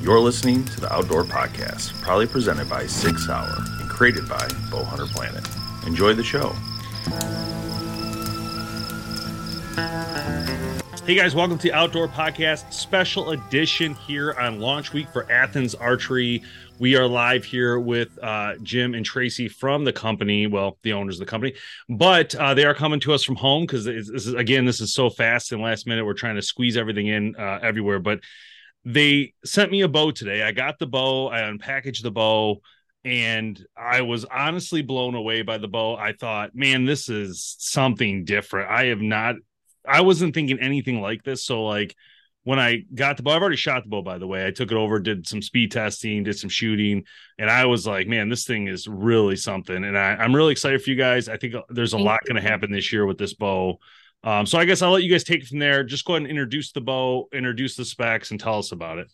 You're listening to the Outdoor Podcast, proudly presented by Sig Sauer and created by Bowhunter Planet. Enjoy the show. Hey guys, welcome to the Outdoor Podcast special edition here on launch week for Athens Archery. We are live here with uh, Jim and Tracy from the company. Well, the owners of the company, but uh, they are coming to us from home because again, this is so fast and last minute. We're trying to squeeze everything in uh, everywhere, but they sent me a bow today. I got the bow, I unpackaged the bow, and I was honestly blown away by the bow. I thought, man, this is something different. I have not, I wasn't thinking anything like this. So, like, when I got the bow, I've already shot the bow, by the way. I took it over, did some speed testing, did some shooting, and I was like, man, this thing is really something. And I, am really excited for you guys. I think there's a lot going to happen this year with this bow. Um, so I guess I'll let you guys take it from there. Just go ahead and introduce the bow, introduce the specs, and tell us about it.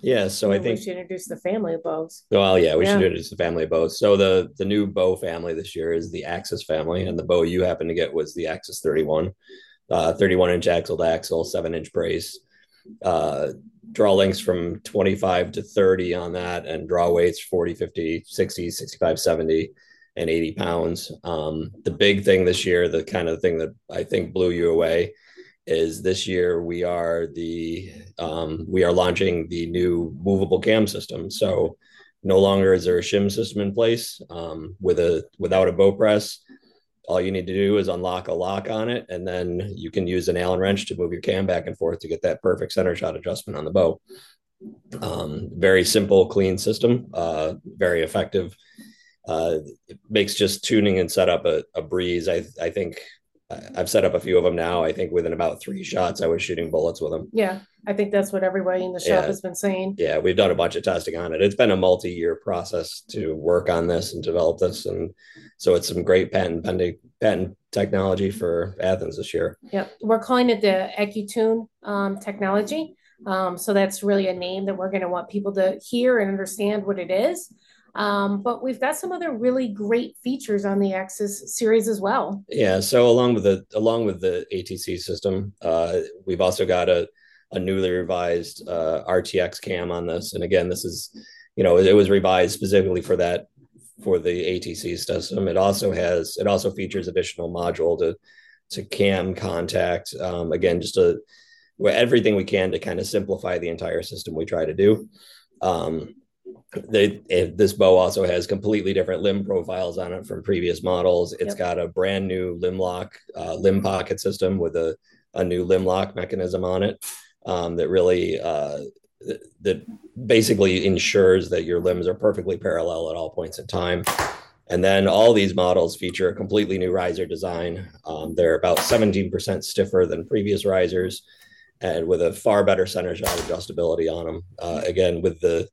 Yeah, so Yeah, I think we should introduce the family of bows. well, yeah, we Yeah. should introduce the family of bows. So the the new bow family this year is the Axis family, and the bow you happen to get was the Axis 31, uh, 31 inch axle to axle, seven inch brace. Uh, draw lengths from 25 to 30 on that, and draw weights 40, 50, 60, 65, 70, and 80 pounds. Um, the big thing this year, the kind of thing that I think blew you away, is this year we are the um, we are launching the new movable cam system. So no longer is there a shim system in place um, with a without a bow press. All you need to do is unlock a lock on it, and then you can use an Allen wrench to move your cam back and forth to get that perfect center shot adjustment on the bow. Um, very simple, clean system, uh, very effective. Uh, it makes just tuning and setup a, a breeze. I I think I've set up a few of them now. I think within about three shots, I was shooting bullets with them. Yeah, I think that's what everybody in the shop Yeah. has been saying. Yeah, we've done a bunch of testing on it. It's been a multi-year process to work on this and develop this, and so it's some great patent pending patent technology for Athens this year. Yep, we're calling it the AccuTune um, technology. Um, so that's really a name that we're going to want people to hear and understand what it is. Um, but we've got some other really great features on the Axis series as well. Yeah, so along with the along with the ATC system, uh, we've also got a a newly revised uh, RTX cam on this, and again, this is you know it was revised specifically for that for the ATC system. It also has it also features additional module to to cam contact. Um, again, just a everything we can to kind of simplify the entire system. We try to do. Um, they this bow also has completely different limb profiles on it from previous models. It's Yep. got a brand new limb lock, uh, limb pocket system with a, a new limb lock mechanism on it um, that really uh, that basically ensures that your limbs are perfectly parallel at all points in time. And then all these models feature a completely new riser design. Um, they're about 17% stiffer than previous risers and with a far better center shot adjustability on them. Uh, again, with the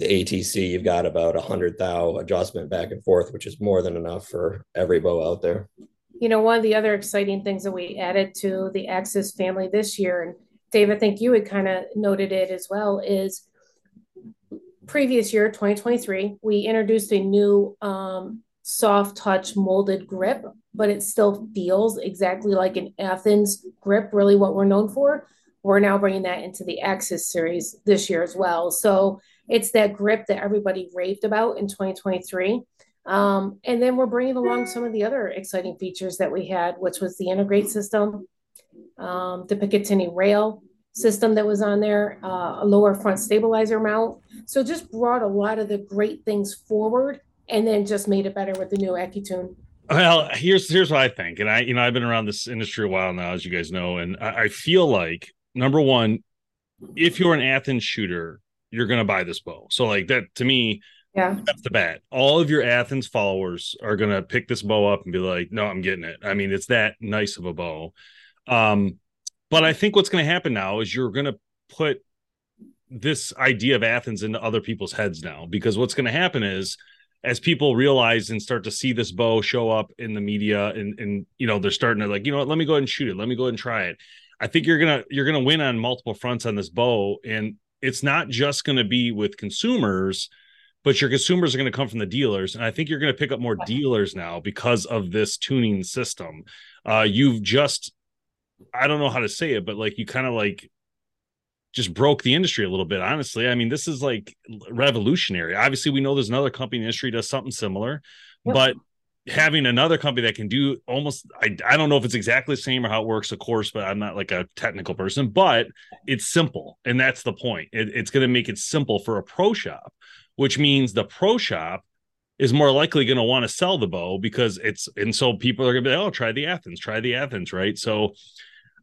the ATC, you've got about a hundred thou adjustment back and forth, which is more than enough for every bow out there. You know, one of the other exciting things that we added to the Axis family this year, and Dave, I think you had kind of noted it as well, is previous year, 2023, we introduced a new um, soft touch molded grip, but it still feels exactly like an Athens grip, really what we're known for. We're now bringing that into the Axis series this year as well. So it's that grip that everybody raved about in 2023. Um, and then we're bringing along some of the other exciting features that we had, which was the integrate system, um, the Picatinny rail system that was on there, uh, a lower front stabilizer mount. So just brought a lot of the great things forward and then just made it better with the new AccuTune. Well, here's here's what I think, and I you know I've been around this industry a while now, as you guys know, and I, I feel like number one, if you're an Athens shooter, you're gonna buy this bow. So like that to me, Yeah. that's the bat. All of your Athens followers are gonna pick this bow up and be like, "No, I'm getting it." I mean, it's that nice of a bow. Um, but I think what's gonna happen now is you're gonna put this idea of Athens into other people's heads now because what's going to happen is as people realize and start to see this bow show up in the media and and you know they're starting to like you know what let me go ahead and shoot it let me go ahead and try it i think you're gonna you're gonna win on multiple fronts on this bow and it's not just gonna be with consumers but your consumers are going to come from the dealers. And i think you're going to pick up more dealers now because of this tuning system. Uh you've just i don't know how to say it but like you kind of like just broke the industry a little bit honestly. I mean this is like revolutionary. Obviously we know there's another company in the industry does something similar yep. but having another company that can do almost I, I don't know if it's exactly the same or how it works of course but i'm not like a technical person but it's simple and that's the point. It, it's going to make it simple for a pro shop which means the pro shop is more likely going to want to sell the bow because it's and so people are going to be like, oh try the athens try the athens right? So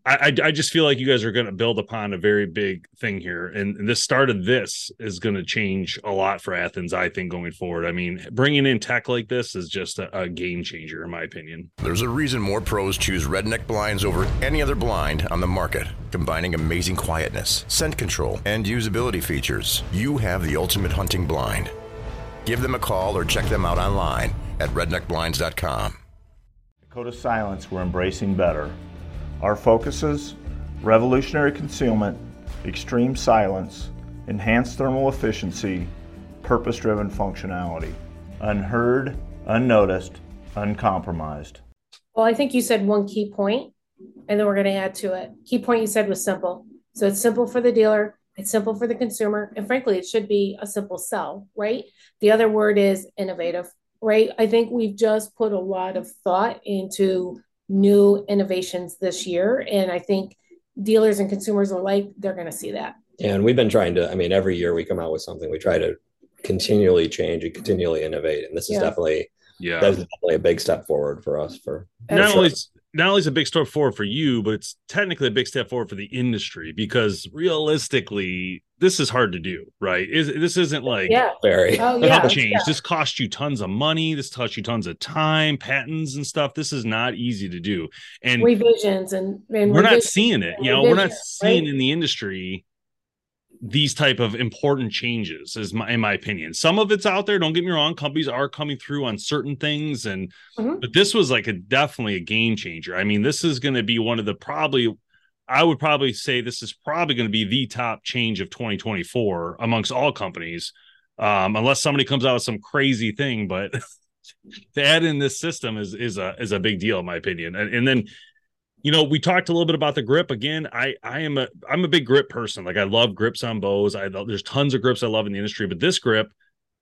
I, I just feel like you guys are going to build upon a very big thing here, and, and this start of this is going to change a lot for Athens. I think going forward. I mean, bringing in tech like this is just a, a game changer, in my opinion. There's a reason more pros choose Redneck blinds over any other blind on the market, combining amazing quietness, scent control, and usability features. You have the ultimate hunting blind. Give them a call or check them out online at redneckblinds.com. Dakota Silence, we're embracing better. Our focuses revolutionary concealment, extreme silence, enhanced thermal efficiency, purpose driven functionality. Unheard, unnoticed, uncompromised. Well, I think you said one key point, and then we're going to add to it. Key point you said was simple. So it's simple for the dealer, it's simple for the consumer, and frankly, it should be a simple sell, right? The other word is innovative, right? I think we've just put a lot of thought into new innovations this year. And I think dealers and consumers alike, they're going to see that. Yeah, and we've been trying to, I mean, every year we come out with something, we try to continually change and continually innovate. And this is yeah. definitely, yeah, that's definitely a big step forward for us for not sure. only not only is a big step forward for you, but it's technically a big step forward for the industry because realistically, this is hard to do, right? Is this isn't like yeah, very oh, yeah. change. Yeah. This costs you tons of money. This costs you tons of time, patents and stuff. This is not easy to do, and revisions and, and we're not seeing it. You know, we're not seeing right? in the industry these type of important changes is my in my opinion. Some of it's out there don't get me wrong companies are coming through on certain things and mm-hmm. but this was like a definitely a game changer. I mean this is going to be one of the probably i would probably say this is probably going to be the top change of 2024 amongst all companies um, unless somebody comes out with some crazy thing but to add in this system is is a is a big deal in my opinion. And, and then you know, we talked a little bit about the grip. Again, I I am a I'm a big grip person. Like I love grips on bows. I there's tons of grips I love in the industry, but this grip,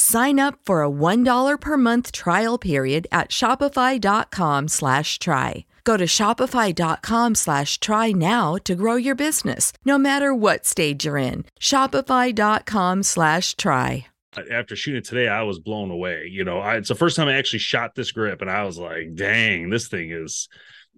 Sign up for a $1 per month trial period at shopify.com slash try. Go to shopify.com slash try now to grow your business, no matter what stage you're in. Shopify.com slash try after shooting it today, I was blown away. You know, I, it's the first time I actually shot this grip, and I was like, "Dang, this thing is."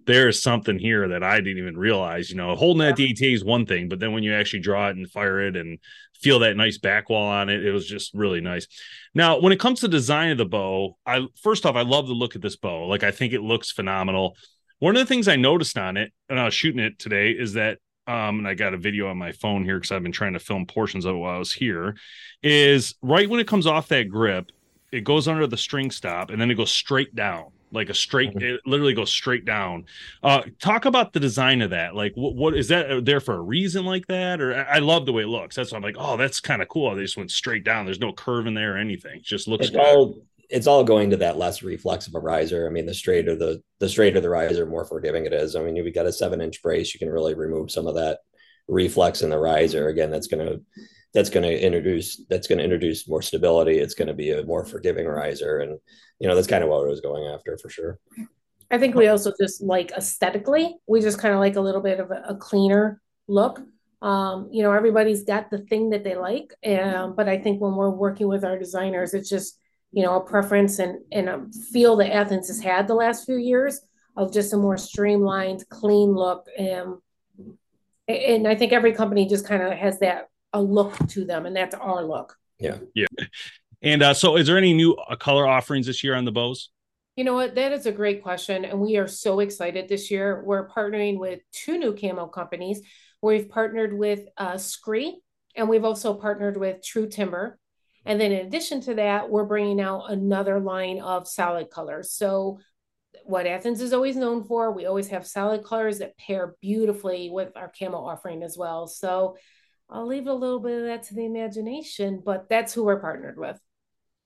There's something here that I didn't even realize. You know, holding that DAT is one thing, but then when you actually draw it and fire it and feel that nice back wall on it, it was just really nice. Now, when it comes to design of the bow, I first off, I love the look of this bow. Like, I think it looks phenomenal. One of the things I noticed on it, and I was shooting it today, is that um, and I got a video on my phone here because I've been trying to film portions of it while I was here, is right when it comes off that grip, it goes under the string stop and then it goes straight down like a straight Mhm. it literally goes straight down uh talk about the design of that like what, what is that there for a reason like that or i love the way it looks that's why i'm like oh that's kind of cool they just went straight down there's no curve in there or anything it just looks it's good. all it's all going to that less reflex of a riser. I mean, the straighter the the straighter the riser, more forgiving it is. I mean, if you got a seven inch brace, you can really remove some of that reflex in the riser. Again, that's gonna that's gonna introduce that's gonna introduce more stability. It's gonna be a more forgiving riser, and you know that's kind of what I was going after for sure. I think we also just like aesthetically, we just kind of like a little bit of a, a cleaner look. Um, you know, everybody's got the thing that they like, um, but I think when we're working with our designers, it's just you know a preference and and a feel that Athens has had the last few years of just a more streamlined, clean look. Um, and I think every company just kind of has that a look to them, and that's our look. yeah yeah. and uh so is there any new uh, color offerings this year on the bows You know what? That is a great question. And we are so excited this year. We're partnering with two new camo companies. We've partnered with uh, Scree and we've also partnered with True Timber. And then in addition to that, we're bringing out another line of solid colors. So, what Athens is always known for, we always have solid colors that pair beautifully with our camo offering as well. So, I'll leave a little bit of that to the imagination, but that's who we're partnered with.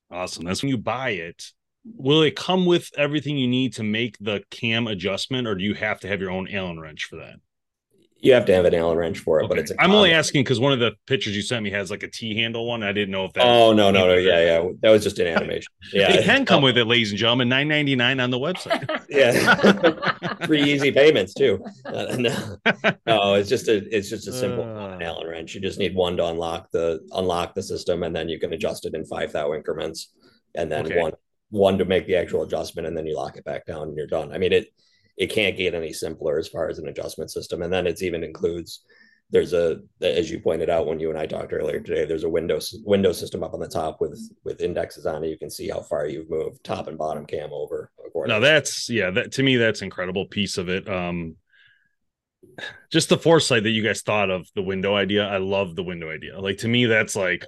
awesome. That's when you buy it. Will it come with everything you need to make the cam adjustment or do you have to have your own allen wrench for that You have to have an Allen wrench for it, but Okay. it's. a i'm only asking because one of the pictures you sent me has like a t-handle one i didn't know if that Oh no no no yeah yeah that was just an animation. Yeah, it can come No. with it ladies and gentlemen 9.99 on the website yeah three easy payments too Uh, no, no it's just a it's just a simple Uh. allen wrench you just need one to unlock the unlock the system and then you can adjust it in five thou increments and then Okay. one one to make the actual adjustment and then you lock it back down and you're done i mean it it can't get any simpler as far as an adjustment system. And then it's even includes there's a as you pointed out when you and i talked earlier today there's a windows window system up on the top with with indexes on it. You can see how far you've moved top and bottom cam over Now that's yeah that to me that's incredible piece of it. Um just the foresight that you guys thought of the window idea. I love the window idea. Like to me that's like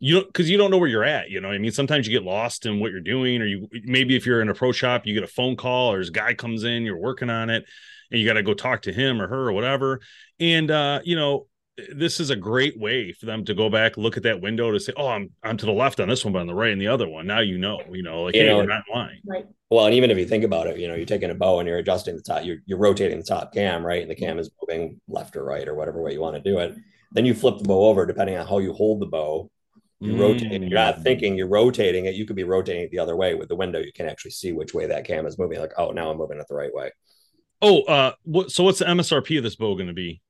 you don't because you don't know where you're at you know what i mean sometimes you get lost in what you're doing or you maybe if you're in a pro shop you get a phone call or this guy comes in you're working on it and you got to go talk to him or her or whatever and uh you know this is a great way for them to go back look at that window to say oh i'm i'm to the left on this one but on the right on the other one now you know you know like You hey know- we're not in line right. Well, and even if you think about it, you know, you're taking a bow and you're adjusting the top, you're, you're rotating the top cam, right? And the cam is moving left or right or whatever way you want to do it. Then you flip the bow over, depending on how you hold the bow. You rotate it. You're not Mm. thinking you're rotating it. You could be rotating it the other way with the window. You can actually see which way that cam is moving. Like, oh, now I'm moving it the right way. Oh, uh, what? So what's the MSRP of this bow going to be?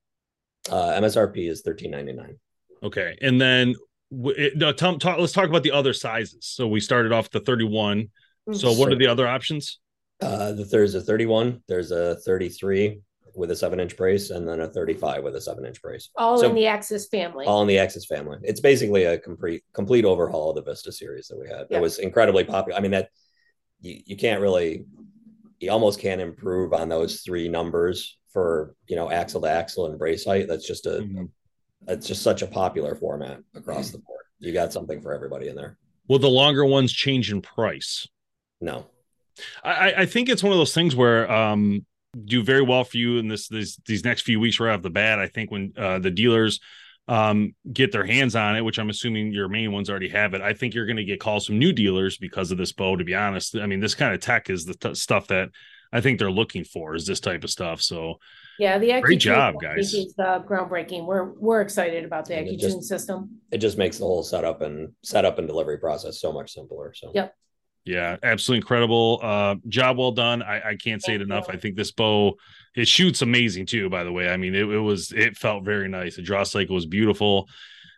Uh, MSRP is thirteen ninety nine. Okay, and then w- it, no, tell, talk, let's talk about the other sizes. So we started off the 31. So what are the other options? Uh, the, there's a 31, there's a 33 with a seven inch brace, and then a 35 with a seven inch brace. All So- in the Axis family. all in the Axis family. It's basically a complete complete overhaul of the Vista series that we had. Yeah. It was incredibly popular. I mean that you, you can't really you almost can't improve on those three numbers for you know axle to axle and brace height. That's just a Mhm. it's just such a popular format across the board. You got something for everybody in there. Will the longer ones change in price? No. I, I- I think it's one of those things where um do very well for you in this this these next few weeks right off the bat. I think when uh, the dealers um get their hands on it, which I'm assuming your main ones already have it, I think you're going to get calls from new dealers because of this bow. To be honest, I mean this kind of tech is the t- stuff that I think they're looking for is this type of stuff. So yeah, the Great job, I think, guys. Is uh, groundbreaking. We're we're excited about the And AccuTune system. It just makes the whole setup and setup and delivery process so much simpler. So Yep. Yeah, absolutely incredible. Uh, job well done. I, I can't say it enough. you. I think this bow it shoots amazing too. By the way, I mean it, it was it felt very nice. The draw cycle was beautiful.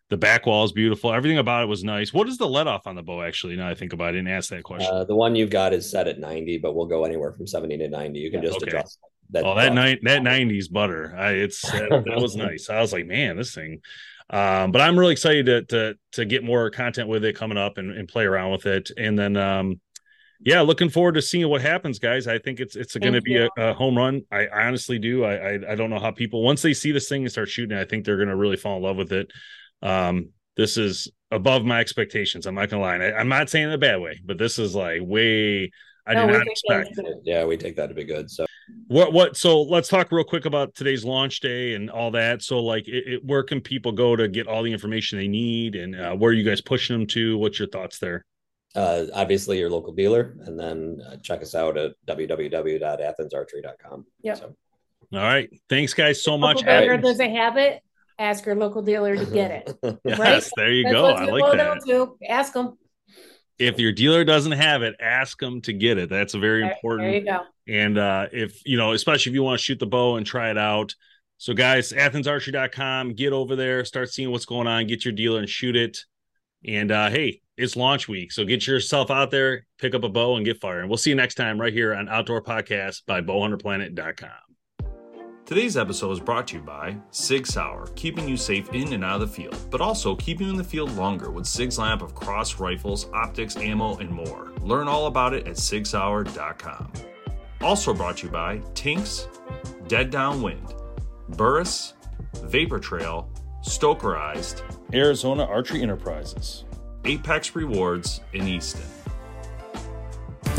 The back wall is beautiful. Everything about it was nice. What is the let off on the bow? Actually, now I think about it, I didn't ask that question. uh, the one you've got is set at 90, but we'll go anywhere from 70 to 90. You can just Okay. adjust oh, that night that '90s butter. I, it's that, that was nice. I was like, man, this thing. Um, but I'm really excited to to to get more content with it coming up and, and play around with it. And then um, yeah, looking forward to seeing what happens, guys. I think it's it's going to be a, a, home run. I, I honestly do. I, I, I don't know how people once they see this thing and start shooting, I think they're going to really fall in love with it. Um, this is above my expectations. I'm not gonna lie. I, am not saying in a bad way, but this is like way. I no, did not expect. It. Yeah, we take that to be good. So what what? So let's talk real quick about today's launch day and all that. So like, it, it, where can people go to get all the information they need, and uh, where are you guys pushing them to? What's your thoughts there? uh, obviously your local dealer, and then uh, check us out at www.athensarchery.com. Yep. So. All right. Thanks, guys, so much. Local dealer doesn't have it. Ask your local dealer to get it. yes, right? there you That's go. I like that. Ask them. If your dealer doesn't have it, ask them to get it. That's a very there, important. There you go. And uh, if you know, especially if you want to shoot the bow and try it out. So, guys, AthensArchery.com, get over there, start seeing what's going on, get your dealer and shoot it. And uh, hey, it's launch week. So get yourself out there, pick up a bow, and get firing. We'll see you next time right here on Outdoor Podcast by bowhunterplanet.com. Today's episode is brought to you by Sig Sauer, keeping you safe in and out of the field, but also keeping you in the field longer with Sig's lamp of cross rifles, optics, ammo, and more. Learn all about it at sigsauer.com. Also brought to you by Tinks, Dead Downwind, Burris, Vapor Trail, Stokerized, Arizona Archery Enterprises. Apex Rewards in Easton.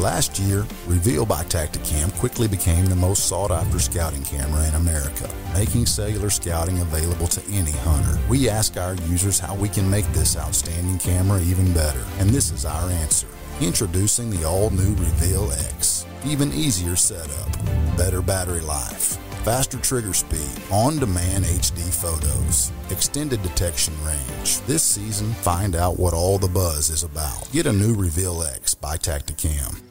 Last year, Reveal by Tactacam quickly became the most sought after scouting camera in America, making cellular scouting available to any hunter. We ask our users how we can make this outstanding camera even better, and this is our answer. Introducing the all new Reveal X. Even easier setup, better battery life faster trigger speed, on demand HD photos, extended detection range. This season, find out what all the buzz is about. Get a new Reveal X by Tactacam.